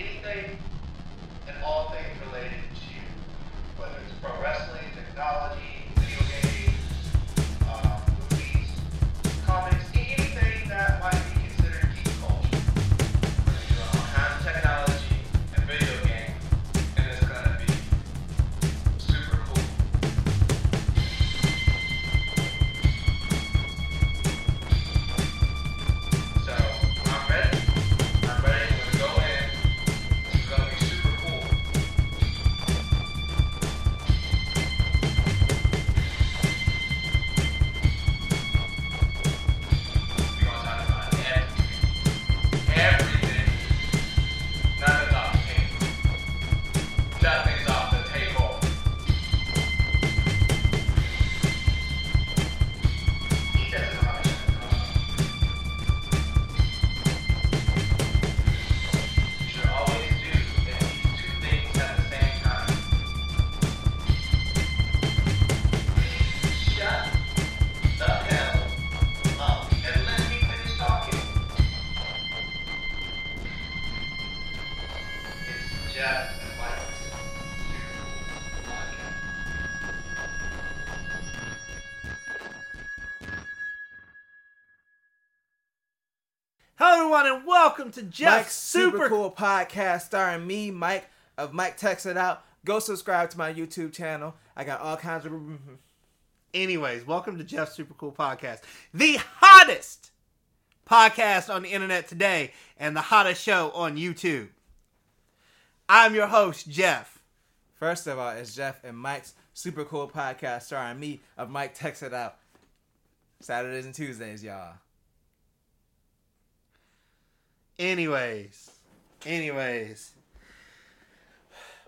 anything welcome to Jeff's Mike's Super, Super Cool Podcast starring me, Mike of Mike Techs It Out. Go subscribe to my YouTube channel. I got all kinds of. Mm-hmm. Anyways, welcome to Jeff's Super Cool Podcast, the hottest podcast on the internet today, and the hottest show on YouTube. I'm your host, Jeff. First of all, it's Jeff and Mike's Super Cool Podcast starring me of Mike Techs It Out. Saturdays and Tuesdays, y'all. Anyways, anyways,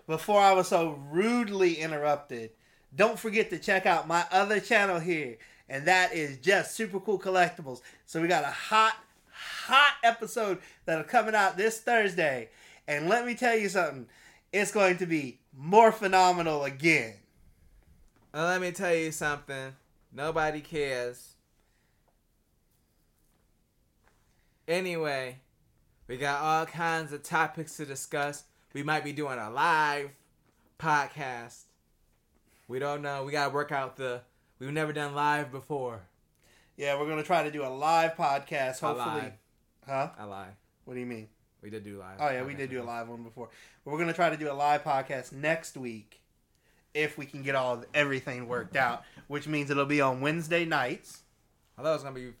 before I was so rudely interrupted, don't forget to check out my other channel here, and that is just Super Cool Collectibles. So we got a hot, hot episode that are coming out this Thursday, and let me tell you something, it's going to be more phenomenal again. And let me tell you something. Nobody cares. Anyway, we got all kinds of topics to discuss. We might be doing a live podcast. We don't know. We gotta work out the. We've never done live before. Yeah, we're gonna try to do a live podcast. Hopefully, huh? I lie. What do you mean? We did do live. Oh yeah, we did do a live one before. But we're gonna try to do a live podcast next week if we can get all everything worked out, which means it'll be on Wednesday nights. I thought it was gonna be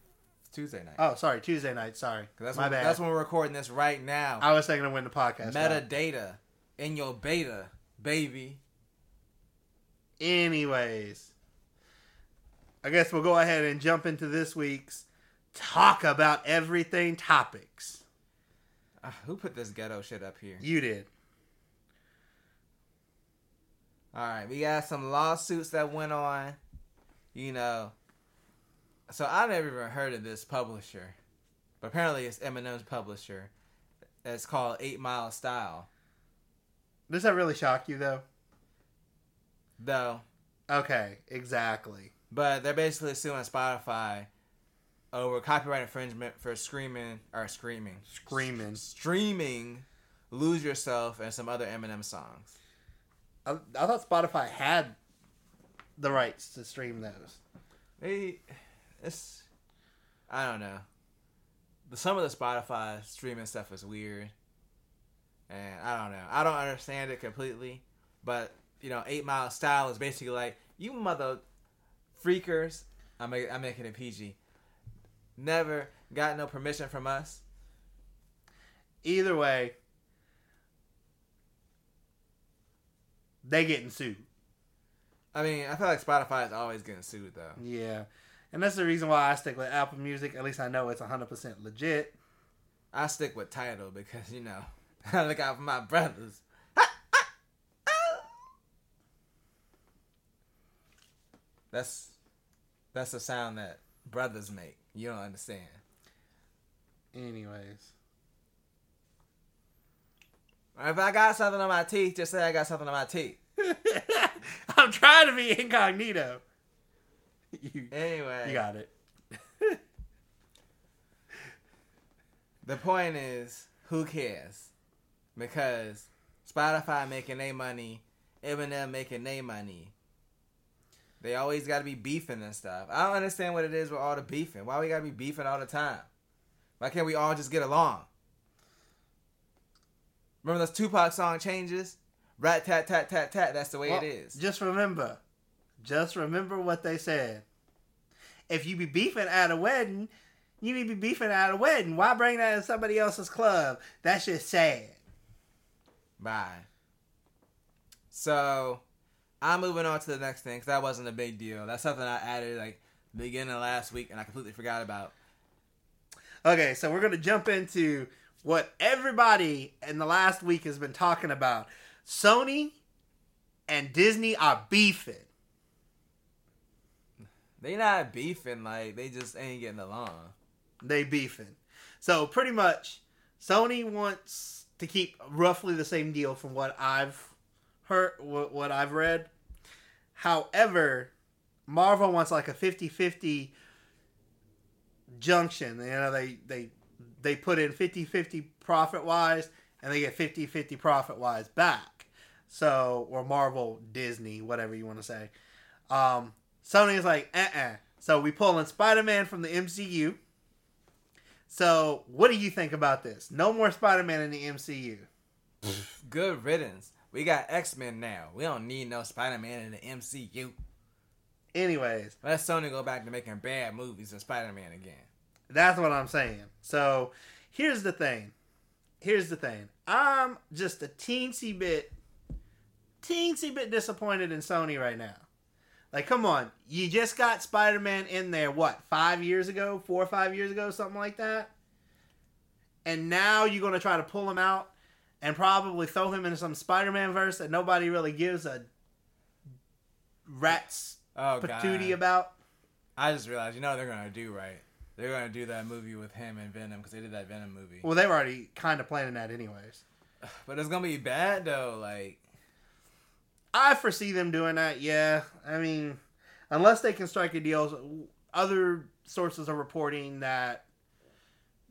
Tuesday night. Oh, sorry, Tuesday night. Sorry, that's my when, bad. That's when we're recording this right now. I was thinking of when the podcast. Metadata in your beta, baby. Anyways, I guess we'll go ahead and jump into this week's talk about everything topics. Uh, who put this ghetto shit up here? You did. All right, we got some lawsuits that went on. You know, so I never even heard of this publisher, but apparently it's Eminem's publisher. It's called Eight Mile Style. Does that really shock you though? Though, Okay, exactly. but they're basically suing Spotify over copyright infringement for screaming or screaming, Screaming. streaming, "Lose Yourself" and some other Eminem songs. I, I thought Spotify had the rights to stream those. They, it's, I don't know. The some of the Spotify streaming stuff is weird, and I don't know. I don't understand it completely, but you know, Eight Mile Style is basically like you mother freakers. I'm I'm making it PG. Never got no permission from us. Either way, they getting sued. I mean, I feel like Spotify is always getting sued though. Yeah. And that's the reason why I stick with Apple Music. At least I know it's 100% legit. I stick with Tidal because you know I look out for my brothers. That's that's the sound that brothers make. You don't understand. Anyways. If I got something on my teeth, just say I got something on my teeth. I'm trying to be incognito. You, Anyway, you got it. the point is, who cares? because Spotify making their money, Eminem making their money. They always got to be beefing and stuff. I don't understand what it is with all the beefing. Why we got to be beefing all the time? Why can't we all just get along? Remember those Tupac song changes? Rat tat tat tat tat. That's the way Well, it is. Just remember, just remember what they said. If you be beefing at a wedding, you need to be beefing at a wedding. Why bring that to somebody else's club? That's just sad. Bye. So, I'm moving on to the next thing because that wasn't a big deal. That's something I added like beginning of last week and I completely forgot about. Okay, so we're gonna jump into what everybody in the last week has been talking about. Sony and Disney are beefing. They not beefing like they just ain't getting along. They beefing. So pretty much, Sony wants to keep roughly the same deal from what I've heard, what, I've read. However, Marvel wants like a 50-50 junction. You know, they they they put in 50-50 profit wise, and they get 50-50 profit wise back. So, or Marvel, Disney, whatever you want to say. Um, Sony is like, uh uh So we pulling Spider Man from the MCU. So what do you think about this? No more Spider Man in the MCU. Good riddance. We got X Men now. We don't need no Spider Man in the MCU. Anyways, Let Sony go back to making bad movies of Spider Man again. that's what I'm saying. So here's the thing. Here's the thing. I'm just a teensy bit, teensy bit disappointed in Sony right now. Like, come on. You just got Spider Man in there, what, five years ago? Four or five years ago? Something like that? And now you're going to try to pull him out and probably throw him into some Spider Man verse that nobody really gives a rat's Oh patootie god! about? I just realized, you know, what they're gonna do right. They're gonna do that movie with him and Venom because they did that Venom movie. Well, they were already kind of planning that, anyways. But it's gonna be bad though. Like, I foresee them doing that. Yeah, I mean, unless they can strike a deal. Other sources are reporting that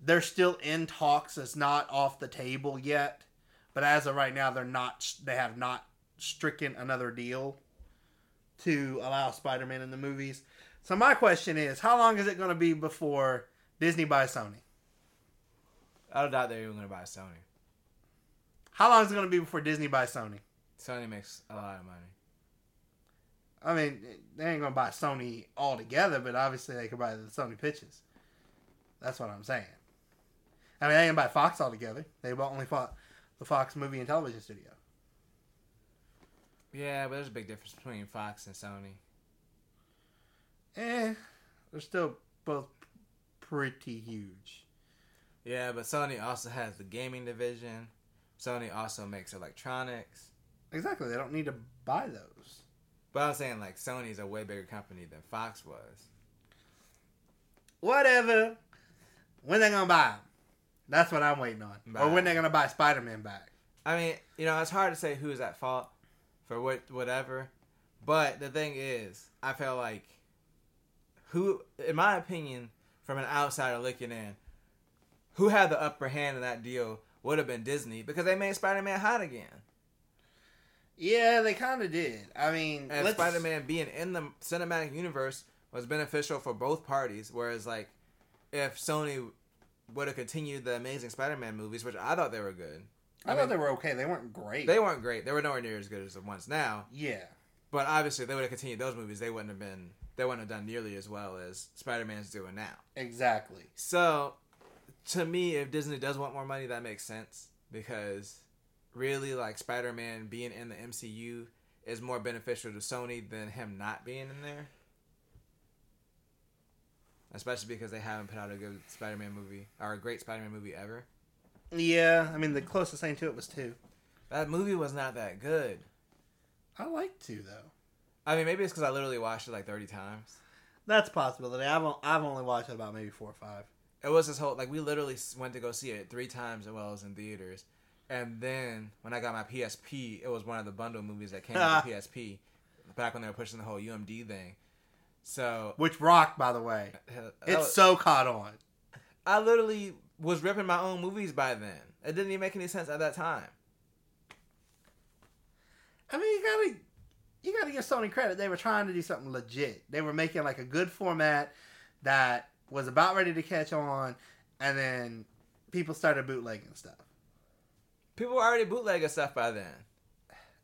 they're still in talks. It's not off the table yet, but as of right now, they're not. They have not stricken another deal to allow Spider-Man in the movies. So my question is, how long is it going to be before Disney buys Sony? I don't doubt they're even gonna buy Sony. How long is it going to be before Disney buys Sony? Sony makes a lot of money. I mean, they ain't gonna buy Sony altogether, but obviously they could buy the Sony Pictures. That's what I'm saying. I mean, they ain't gonna buy Fox altogether. They only bought the Fox movie and television studio. Yeah, but there's a big difference between Fox and Sony. Eh, they're still both pretty huge. Yeah, but Sony also has the gaming division. Sony also makes electronics. Exactly. They don't need to buy those. But I'm saying like Sony's a way bigger company than Fox was. Whatever. When they gonna buy them? That's what I'm waiting on. Or when they gonna buy Spider Man back? I mean, you know, it's hard to say who's at fault for what whatever. But the thing is, I feel like who in my opinion, from an outsider looking in, who had the upper hand in that deal would have been Disney because they made Spider Man hot again. Yeah, they kind of did. I mean, And Spider Man being in the cinematic universe was beneficial for both parties. Whereas, like, if Sony would have continued the Amazing Spider Man movies, which I thought they were good, I, I thought mean- they were okay. They weren't great. they weren't great. They were nowhere near as good as the ones now. yeah. But obviously, if they would have continued those movies, they wouldn't have been. They wouldn't have done nearly as well as Spider Man's doing now. Exactly. So, to me, if Disney does want more money, that makes sense because really, like Spider Man being in the MCU is more beneficial to Sony than him not being in there. Especially because they haven't put out a good Spider Man movie or a great Spider Man movie ever. Yeah, I mean the closest thing to it was two. That movie was not that good. I like two though. I mean, maybe it's because I literally watched it like 30 times. That's a possibility. I've I've only watched it about maybe four or five. It was this whole like we literally went to go see it three times as well as in theaters, and then when I got my PSP, it was one of the bundle movies that came with the PSP back when they were pushing the whole UMD thing. So Which rocked, by the way. It's was- so caught on. I literally was ripping my own movies by then. It didn't even make any sense at that time. I mean, you gotta you gotta give Sony credit. They were trying to do something legit. They were making like a good format that was about ready to catch on, and then people started bootlegging stuff. People were already bootlegging stuff by then.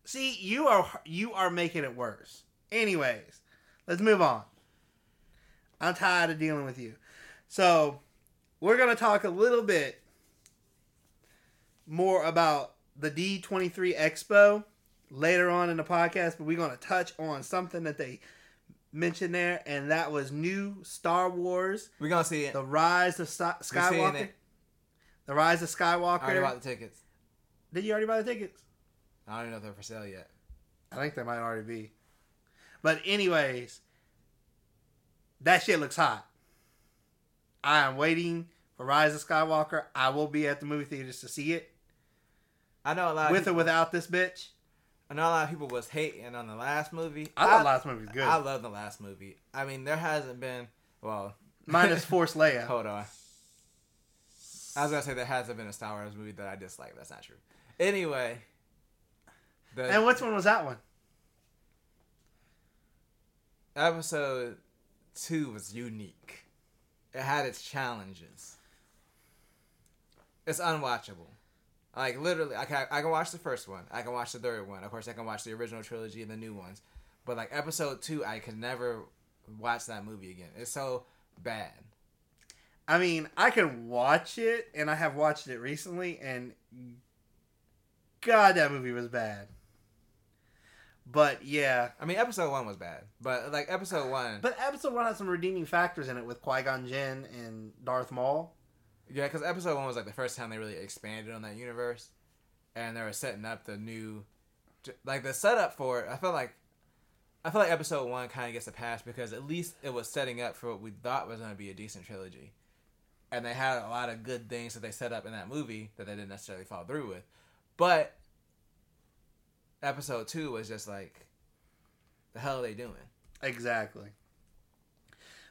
See, you are you are making it worse. Anyways, let's move on. I'm tired of dealing with you. So, we're gonna talk a little bit more about the D23 Expo later on in the podcast, but we're gonna touch on something that they mentioned there, and that was new Star Wars: We're gonna see it. The Rise of Skywalker. The Rise of Skywalker. I already bought the tickets. Did you already buy the tickets? I don't even know if they're for sale yet. I think they might already be. But anyways, that shit looks hot. I am waiting for Rise of Skywalker. I will be at the movie theaters to see it, I know a lot. Of with or without this bitch. I know a lot of people was hating on the last movie. I thought the last movie was good. I love the last movie. I mean, there hasn't been. Well, Minus Force Leia. hold on. I was gonna say there hasn't been a Star Wars movie that I dislike. That's not true. Anyway, the And which one was that one? episode two was unique. It had its challenges. It's unwatchable. Like literally, I can I can watch the first one. I can watch the third one. Of course, I can watch the original trilogy and the new ones. But like episode two, I could never watch that movie again. It's so bad. I mean, I can watch it, and I have watched it recently, and God, that movie was bad. But yeah, I mean, episode one was bad, but like episode one, but episode one had some redeeming factors in it with Qui Gon Jinn and Darth Maul. yeah, because episode one was like the first time they really expanded on that universe, and they were setting up the new, like the setup for it. I felt like, I feel like episode one kind of gets a pass because at least it was setting up for what we thought was going to be a decent trilogy, and they had a lot of good things that they set up in that movie that they didn't necessarily follow through with, but episode two was just like, the hell are they doing? Exactly.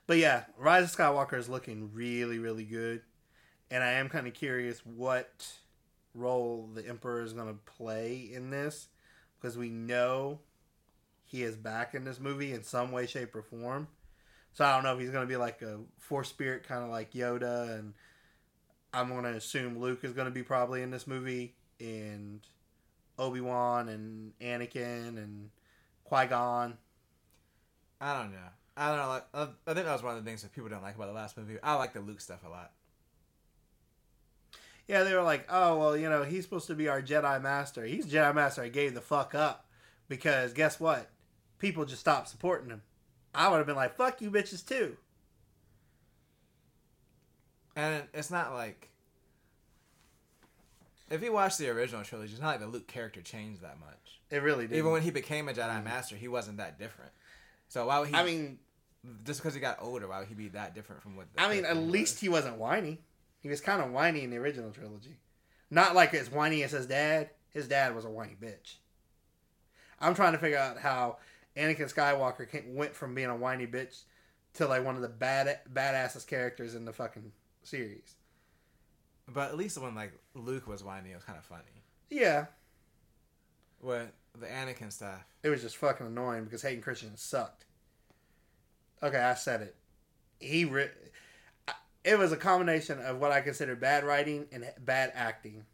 But yeah, Rise of Skywalker is looking really, really good. And I am kind of curious what role the Emperor is going to play in this. Because we know he is back in this movie in some way, shape, or form. So I don't know if he's going to be like a Force Spirit, kind of like Yoda. And I'm going to assume Luke is going to be probably in this movie. And Obi Wan and Anakin and Qui Gon. I don't know. I don't know. Like, I I think that was one of the things that people don't like about the last movie. I like the Luke stuff a lot. Yeah, they were like, oh, well, you know, he's supposed to be our Jedi Master. He's Jedi Master. I gave the fuck up. Because guess what? People just stopped supporting him. I would have been like, fuck you bitches too. And it's not like if you watch the original trilogy, it's not like the Luke character changed that much. It really did. Even when he became a Jedi mm-hmm. Master, he wasn't that different. So why would he? I mean, just because he got older, why would he be that different from what? The I mean, at least was? he wasn't whiny. He was kind of whiny in the original trilogy. Not like as whiny as his dad. His dad was a whiny bitch. I'm trying to figure out how Anakin Skywalker came, went from being a whiny bitch to like one of the bad badassest characters in the fucking series. But at least when like Luke was whiny, it was kind of funny. Yeah, With the Anakin stuff, it was just fucking annoying because Hayden Christensen sucked. Okay, I said it. He I- it was a combination of what I consider bad writing and bad acting.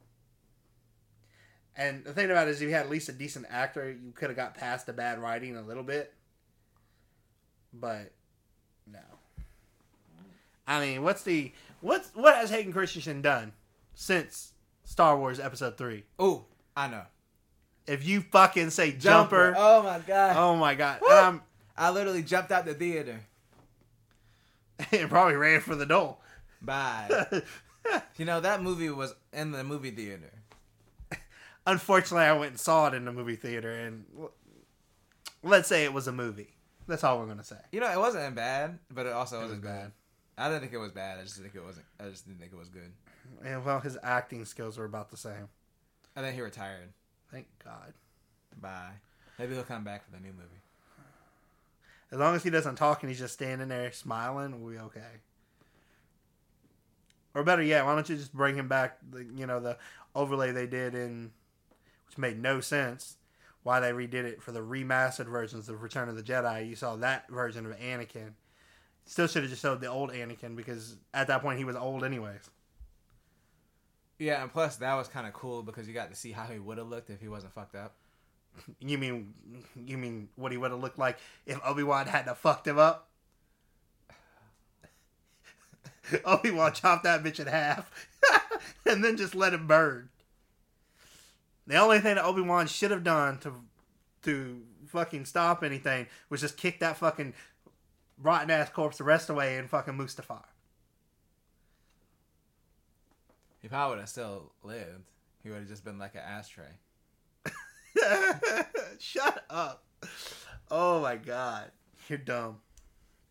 And the thing about it is, if you had at least a decent actor, you could have got past the bad writing a little bit. But no. I mean, what's the what's what has Hayden Christensen done since Star Wars Episode Three? oh, I know. If you fucking say jumper, Oh my god! oh my god, Woo! and I'm literally jumped out the theater. and probably ran for the door. Bye. you know that movie was in the movie theater. Unfortunately, I went and saw it in the movie theater, and let's say it was a movie. That's all we're gonna say. You know, it wasn't bad, but it also It was wasn't bad. bad. I didn't think it was bad. I just think it wasn't. I just didn't think it was good. And well, his acting skills were about the same. And then he retired. Thank God. Bye. Maybe he'll come back for the new movie. As long as he doesn't talk and he's just standing there smiling, we'll be okay. Or better yet, why don't you just bring him back? The, you know the overlay they did in, which made no sense, why they redid it for the remastered versions of Return of the Jedi. You saw that version of Anakin. Still should have just showed the old Anakin because at that point he was old anyways. Yeah, and plus that was kind of cool because you got to see how he would have looked if he wasn't fucked up. You mean you mean what he would have looked like if Obi Wan hadn't fucked him up? Obi Wan chopped that bitch in half and then just let him burn. The only thing that Obi Wan should have done to to fucking stop anything was just kick that fucking rotten ass corpse the rest away and fucking Mustafar. He probably would have still lived. He would have just been like an ashtray. Shut up. Oh my god. You're dumb.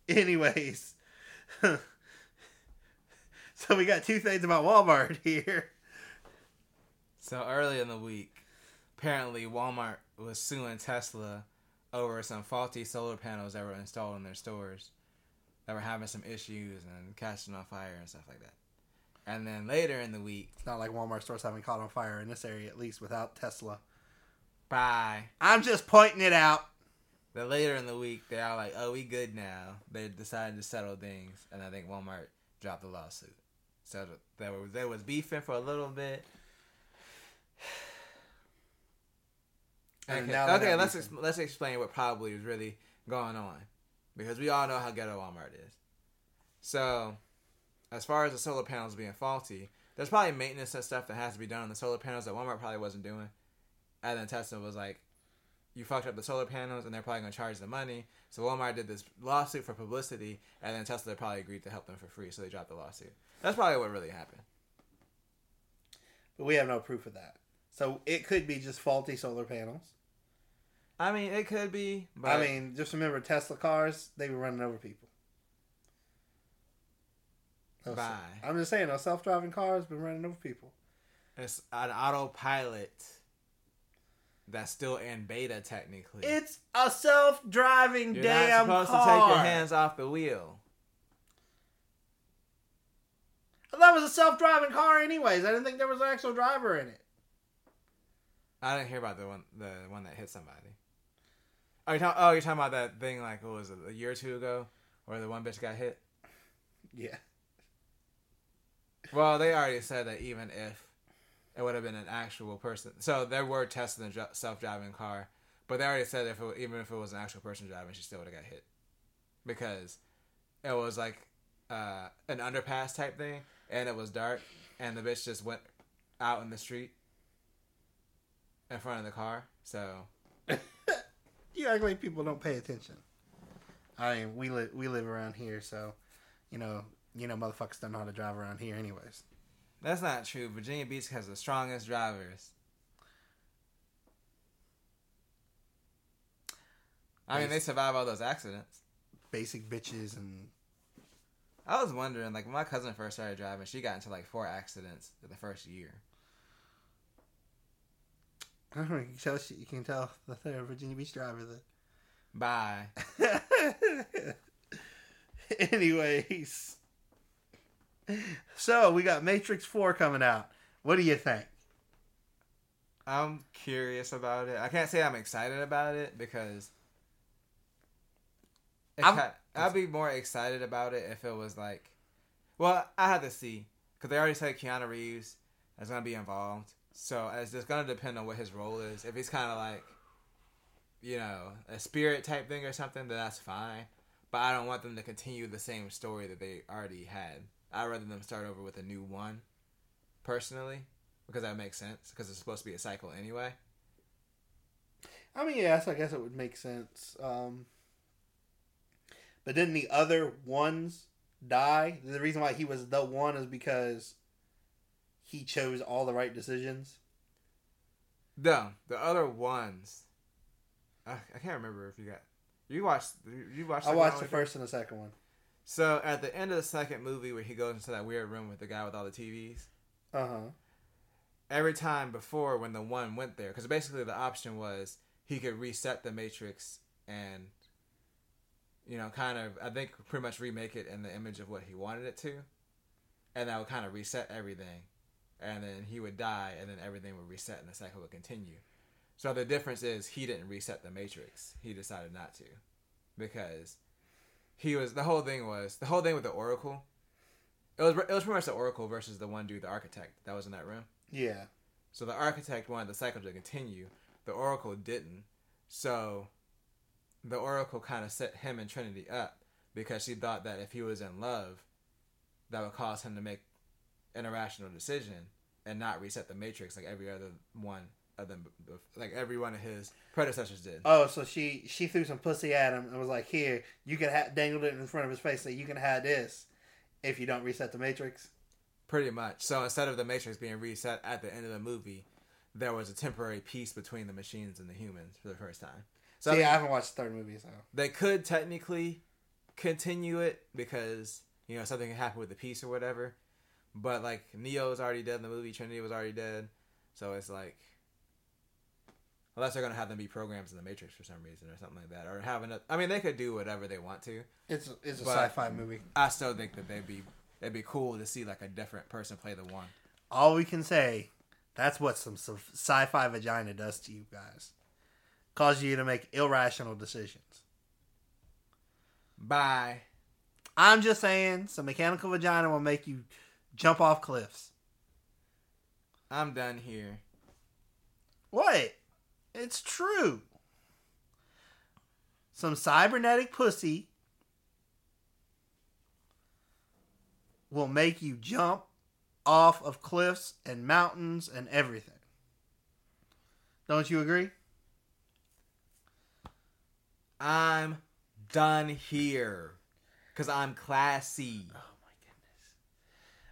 Anyways. so we got two things about Walmart here. So early in the week, apparently Walmart was suing Tesla over some faulty solar panels that were installed in their stores that were having some issues and catching on fire and stuff like that. And then later in the week, It's not like Walmart stores haven't caught on fire in this area, at least without Tesla. by I'm just pointing it out. the later in the week, they're all like, "Oh, we good now." They decided to settle things, and I think Walmart dropped the lawsuit. So there was there was beefing for a little bit. And Okay, now okay let's ex- let's explain what probably is really going on, because we all know how ghetto Walmart is. So, as far as the solar panels being faulty, there's probably maintenance and stuff that has to be done on the solar panels that Walmart probably wasn't doing. And then Tesla was like, "You fucked up the solar panels, and they're probably gonna charge the money." So Walmart did this lawsuit for publicity, and then Tesla probably agreed to help them for free, so they dropped the lawsuit. That's probably what really happened. But we have no proof of that. So it could be just faulty solar panels. I mean, it could be, but I mean, just remember Tesla cars, they were running over people. Those- Bye. I'm just saying, those self driving cars been running over people. it's an autopilot that's still in beta technically. It's a self driving You're damn not supposed car. to take your hands off the wheel. That was a self driving car, anyways. I didn't think there was an actual driver in it. I didn't hear about the one the one that hit somebody. Oh, you're talking, oh, you're talking about that thing like what was it a year or two ago, where the one bitch got hit. Yeah. Well, they already said that even if it would have been an actual person, so there were testing the self-driving car, but they already said if it, even if it was an actual person driving, she still would have got hit because it was like uh, an underpass type thing, and it was dark, and the bitch just went out in the street in front of the car. So You act like people don't pay attention. I mean, we live we live around here, so you know, you know, motherfuckers don't know how to drive around here, anyways. that's not true. Virginia Beach has the strongest drivers. I mean, they survive all those accidents. Basic bitches and I was wondering, like, when my cousin first started driving, she got into like four accidents in the first year. I don't know, you can tell you can tell that they're a Virginia Beach driver. That Bye. Anyways, so we got Matrix Four coming out. What do you think? I'm curious about it. I can't say I'm excited about it because it I'm- I'd be more excited about it if it was like, well, I had to see because they already said Keanu Reeves is gonna be involved, so it's just gonna depend on what his role is. If he's kind of like, you know, a spirit type thing or something, then that's fine. But I don't want them to continue the same story that they already had. I'd rather them start over with a new one, personally, because that makes sense. Because it's supposed to be a cycle anyway. I mean, yes, I guess it would make sense. Um, but didn't the other ones die? The reason why he was the one is because he chose all the right decisions. No, the other ones. I, I can't remember if you got. You watched. You watched. I watched the first and the second one. So at the end of the second movie, where he goes into that weird room with the guy with all the TVs, Uh huh. every time before when the one went there, because basically the option was he could reset the Matrix and, you know, kind of I think pretty much remake it in the image of what he wanted it to, and that would kind of reset everything, and then he would die, and then everything would reset and the cycle would continue. So the difference is he didn't reset the matrix. He decided not to because he was the whole thing was the whole thing with the oracle. It was it was pretty much the oracle versus the one dude, the architect that was in that room. Yeah. So the architect wanted the cycle to continue. The oracle didn't. So the oracle kind of set him and Trinity up because she thought that if he was in love, that would cause him to make an irrational decision and not reset the matrix like every other one of them, like every one of his predecessors did. Oh, so she she threw some pussy at him and was like, "Here, you can ha-, dangled it in front of his face. Say you can have this if you don't reset the matrix." Pretty much. So instead of the matrix being reset at the end of the movie, there was a temporary peace between the machines and the humans for the first time. So See, I mean, I haven't watched the third movie, so they could technically continue it because you know something can happen with the piece or whatever. But like Neo was already dead in the movie, Trinity was already dead, so it's like unless they're gonna have them be programs in the Matrix for some reason or something like that, or having a, I mean, they could do whatever they want to. it's it's a sci-fi movie. I still think that they'd be it'd be cool to see like a different person play the one. All we can say, that's what some, some sci-fi vagina does to you guys. Causes you to make irrational decisions. Bye. I'm just saying, some mechanical vagina will make you jump off cliffs. I'm done here. What? It's true. Some cybernetic pussy will make you jump off of cliffs and mountains and everything. Don't you agree? I'm done here. Cause I'm classy. Oh,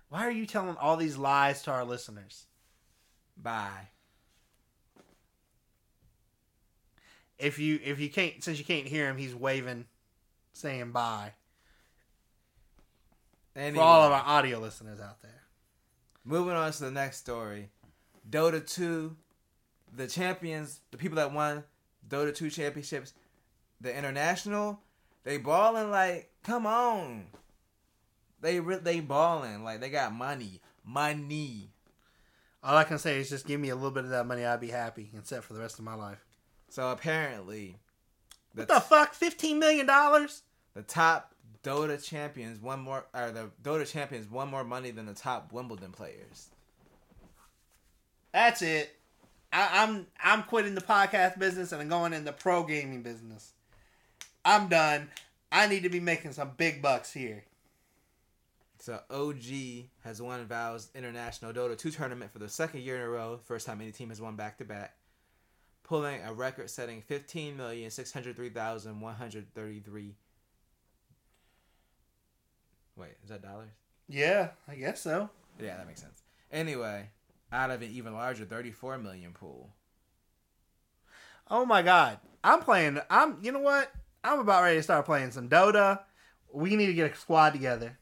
Why are you telling all these lies to our listeners? Bye. If you if you can't since you can't hear him, he's waving saying bye. Anyway, For all of our audio listeners out there. moving on to the next story. Dota 2, the champions, the people that won Dota 2 championships, the international, they balling like, come on. They re- they balling like they got money, money. All I can say is just give me a little bit of that money, I'd be happy and set for the rest of my life. So apparently, the, What the fuck? Fifteen million dollars? the top Dota champions won more, or the Dota champions won more money than the top Wimbledon players. That's it. I, I'm I'm quitting the podcast business and I'm going in the pro gaming business. I'm done. I need to be making some big bucks here. So OG has won Valve's International Dota 2 tournament for the second year in a row. First time any team has won back to back. Pulling a record setting 15,603,133. Wait, is that dollars? Yeah, I guess so. Yeah, that makes sense. Anyway, out of an even larger 34 million pool. Oh my god. I'm playing I'm you know what? I'm about ready to start playing some Dota. We need to get a squad together.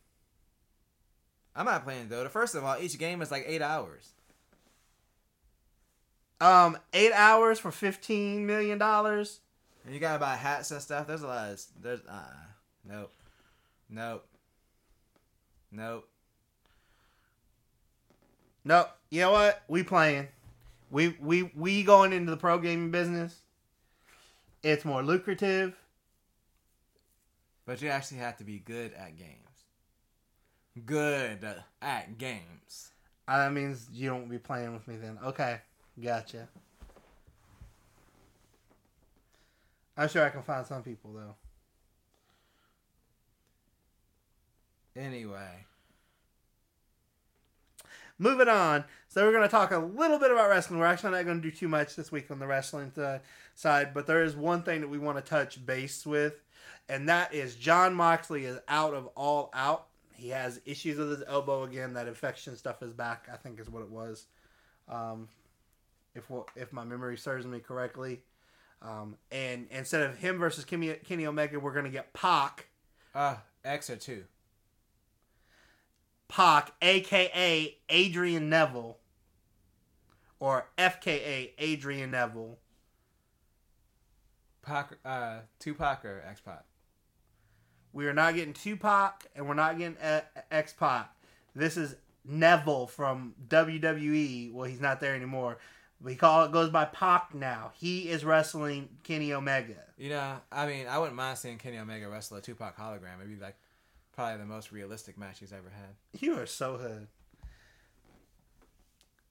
I'm not playing Dota. First of all, each game is like eight hours. Um, eight hours for fifteen million dollars. And you gotta buy hats and stuff. There's a lot of. There's. Uh, nope. Nope. Nope. Nope. You know what? We playing. We we we going into the pro gaming business. It's more lucrative. But you actually have to be good at games. Good at games. Uh, That means you don't be playing with me then. Okay, gotcha. I'm sure I can find some people though. Anyway, Moving on. So we're going to talk a little bit about wrestling. We're actually not going to do too much this week on the wrestling th- side, but there is one thing that we want to touch base with, and that is John Moxley is out of all out. He has issues with his elbow again. That infection stuff is back. I think is what it was. Um, if what if my memory serves me correctly. Um, and instead of him versus Kenny, Kenny Omega, we're going to get Pac. uh, X or two. Pac, aka Adrian Neville, or FKA Adrian Neville. Pac, uh, Tupac or X Pac. We are not getting Tupac and we're not getting X Pac. This is Neville from WWE. Well, he's not there anymore. We call it goes by Pac now. He is wrestling Kenny Omega. You know, I mean, I wouldn't mind seeing Kenny Omega wrestle a Tupac hologram. It'd be like probably the most realistic match he's ever had. You are so hood.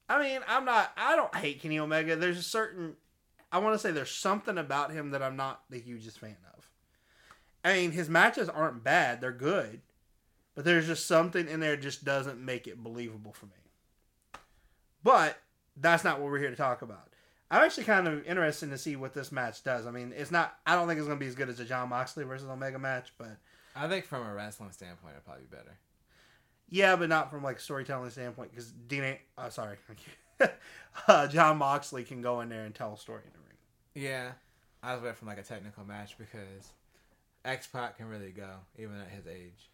I mean, I'm not. I don't hate Kenny Omega. There's a certain. I want to say there's something about him that I'm not the hugest fan of. I mean, his matches aren't bad. They're good. But there's just something in there just doesn't make it believable for me. But that's not what we're here to talk about. I'm actually kind of interested to see what this match does. I mean, it's not. I don't think it's going to be as good as a John Moxley versus Omega match, but I think from a wrestling standpoint, it'd probably be better. yeah, but not from like storytelling standpoint because Dean. Oh, sorry, uh, John Moxley can go in there and tell a story in the ring. Yeah, I was waiting from like a technical match because X Pac can really go even at his age.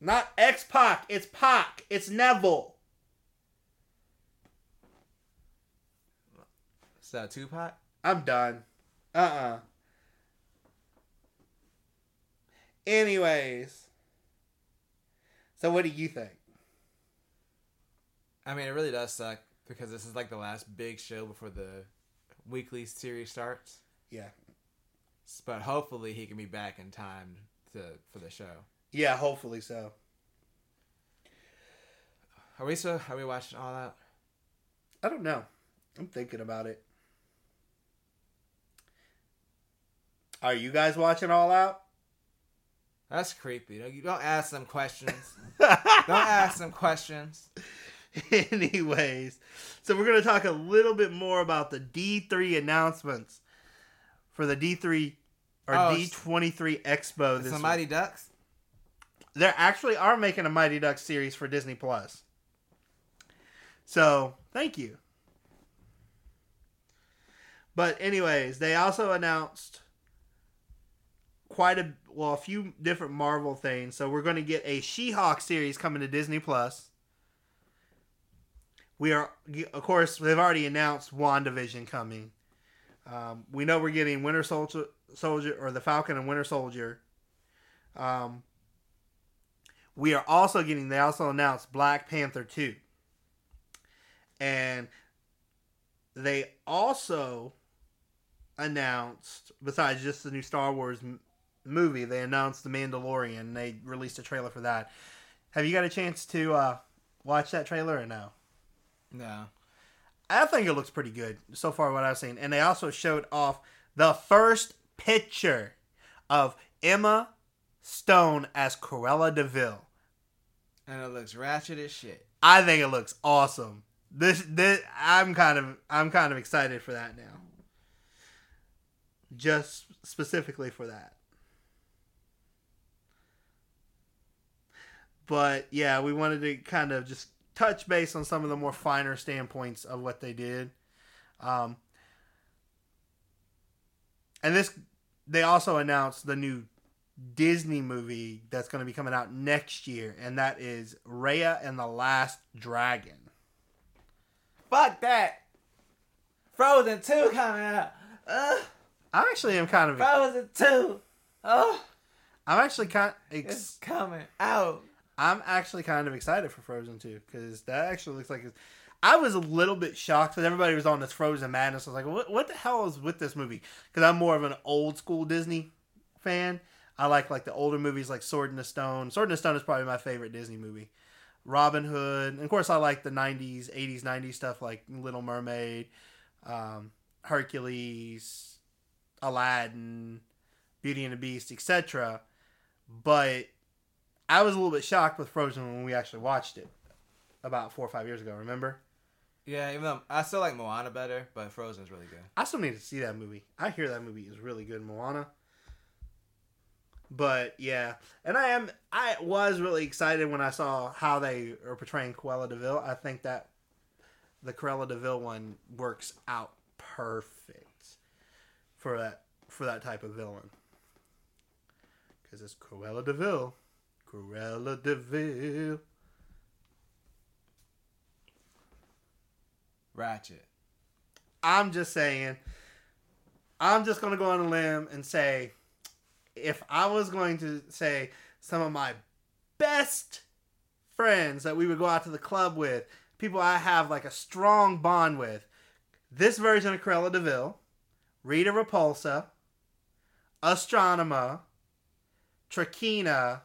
Not X Pac. It's Pac. It's Neville. Is So Tupac, I'm done. Uh uh Anyways. So what do you think? I mean, it really does suck because this is like the last big show before the weekly series starts. Yeah. But hopefully, he can be back in time to for the show. Yeah, hopefully so. Are we so? Are we watching all that? I don't know. I'm thinking about it. Are you guys watching All Out? That's creepy. You don't ask them questions. don't ask them questions. Anyways, so we're going to talk a little bit more about the D3 announcements for the D3 or Oh, D23 Expo this the week. Mighty Ducks. They actually are making a Mighty Ducks series for Disney Plus. So, thank you. But anyways, they also announced quite a well a few different Marvel things. So we're going to get a She-Hulk series coming to Disney Plus. We are of course they've already announced WandaVision coming. Um, we know we're getting Winter Soldier, Soldier or the Falcon and Winter Soldier. Um, we are also getting they also announced Black Panther 2. And they also announced besides just the new Star Wars m- movie, they announced The Mandalorian. and They released a trailer for that. Have you got a chance to uh, watch that trailer or no? No. I think it looks pretty good so far. What I've seen, and they also showed off the first picture of Emma Stone as Cruella Deville. And it looks ratchet as shit. I think it looks awesome. This, this, I'm kind of, I'm kind of excited for that now. Just specifically for that. But yeah, we wanted to kind of just touch base on some of the more finer standpoints of what they did. Um, and this, they also announced the new Disney movie that's going to be coming out next year, and that is Raya and the Last Dragon. Fuck that. Frozen 2 coming out. Ugh. I actually am kind of, Frozen 2. Oh, I'm actually kind, it's ex- coming out. I'm actually kind of excited for Frozen 2 because that actually looks like. It's, I was a little bit shocked because everybody was on this Frozen madness. I was like, what, what the hell is with this movie? Because I'm more of an old school Disney fan. I like like the older movies like Sword in the Stone. Sword in the Stone is probably my favorite Disney movie. Robin Hood, and of course I like the '90s, '80s, '90s stuff like Little Mermaid, um, Hercules, Aladdin, Beauty and the Beast, etc. But I was a little bit shocked with Frozen when we actually watched it about four or five years ago. Remember? Yeah, even though I still like Moana better, but Frozen's really good. I still need to see that movie. I hear that movie is really good, Moana. But yeah, and I am I was really excited when I saw how they are portraying Cruella Deville. I think that the Cruella Deville one works out perfect for that for that type of villain. Because it's Cruella Deville, Cruella Deville. Ratchet. I'm just saying. I'm just gonna go on a limb and say, if I was going to say some of my best friends that we would go out to the club with, people I have like a strong bond with, this version of Cruella Deville, Rita Repulsa, Astronema, Trakeena,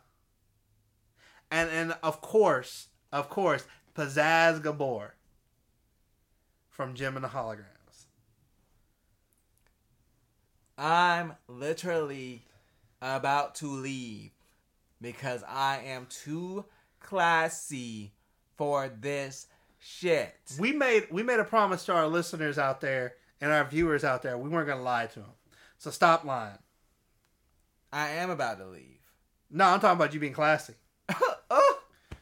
and and of course, of course, Pizzazz Gabor from Jem and the Holograms. I'm literally about to leave because I am too classy for this shit. We made we made a promise to our listeners out there and our viewers out there. We weren't gonna lie to them. So stop lying. I am about to leave. No, I'm talking about you being classy.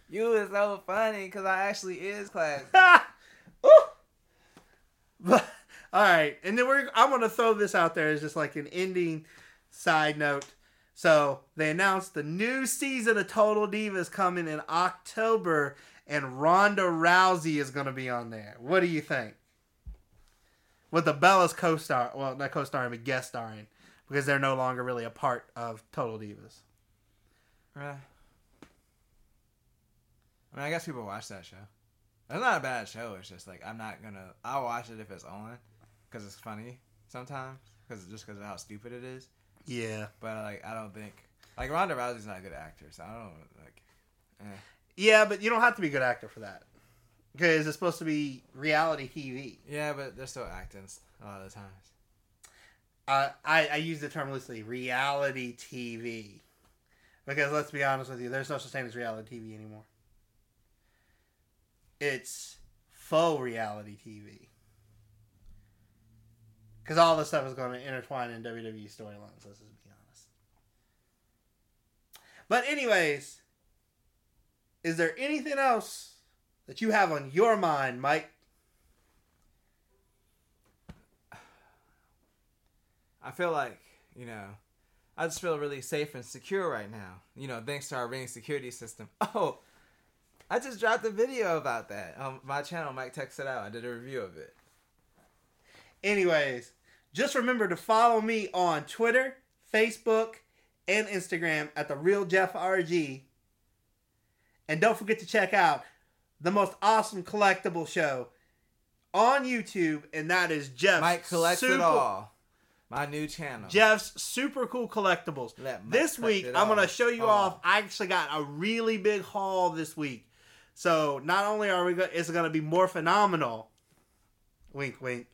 you is so funny because I actually is classy. But all right, and then we're I'm gonna throw this out there as just like an ending side note. So they announced the new season of Total Divas coming in October, and Ronda Rousey is gonna be on there. What do you think? With the Bellas co-star, well, not co-starring, but guest starring, because they're no longer really a part of Total Divas. Uh, I mean, I guess people watch that show. It's not a bad show. It's just like I'm not gonna. I'll watch it if it's on, because it's funny sometimes. Because just because of how stupid it is. Yeah. But like, I don't think like Ronda Rousey's not a good actor, so I don't like. Eh. Yeah, but you don't have to be a good actor for that. Because it's supposed to be reality TV. Yeah, but they're still acting a lot of the times. Uh, I, I use the term loosely, reality TV. Because let's be honest with you, there's no such thing as reality TV anymore. It's faux reality TV. Because all this stuff is going to intertwine in WWE storylines, let's just be honest. But, anyways, is there anything else that you have on your mind, Mike? I feel like you know, I just feel really safe and secure right now. You know, thanks to our ring security system. Oh, I just dropped a video about that on my channel. Mike Techs It Out. I did a review of it. Anyways, just remember to follow me on Twitter, Facebook, and Instagram at the Real Jeff RG. And don't forget to check out the most awesome collectible show on YouTube, and that is Jeff's Mike collects super, it all. My new channel. Jeff's super cool collectibles. This week, I'm gonna show you off. I actually got a really big haul this week. So not only are we, go- it's gonna be more phenomenal. Wink, wink.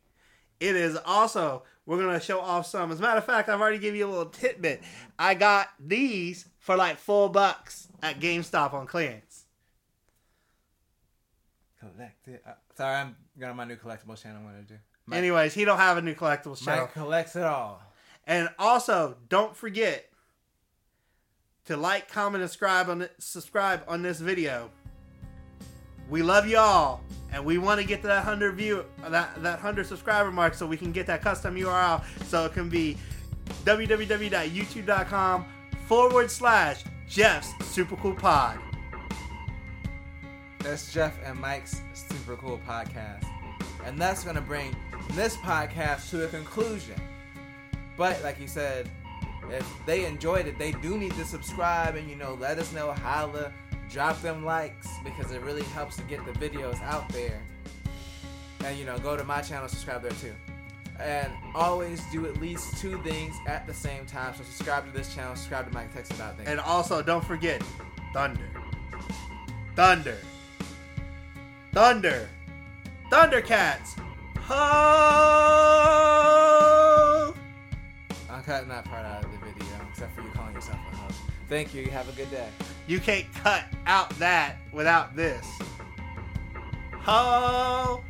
It is also we're gonna show off some. As a matter of fact, I've already given you a little tidbit. I got these for like four bucks at GameStop on clearance. Collect it. Uh, sorry, I'm going on my new collectibles channel. I'm gonna do. Mike, Anyways, he don't have a new collectibles channel. Mike collects it all. And also, don't forget to like, comment, and subscribe on subscribe on this video. We love y'all, and we want to get to that hundred view, that that hundred subscriber mark, so we can get that custom URL. So it can be www.youtube.com forward slash Jeff's Super Cool Pod. That's Jeff and Mike's super cool podcast. And that's going to bring this podcast to a conclusion. But like you said, if they enjoyed it, they do need to subscribe and, you know, let us know, holla, drop them likes because it really helps to get the videos out there. And, you know, go to my channel, subscribe there too. And always do at least two things at the same time. So subscribe to this channel, subscribe to Mike Text About Things. And also, don't forget Thunder, Thunder, Thunder, Thundercats. Ho! I'm cutting that part out of the video, except for you calling yourself a host. Thank you. You have a good day. You can't cut out that without this. Ho!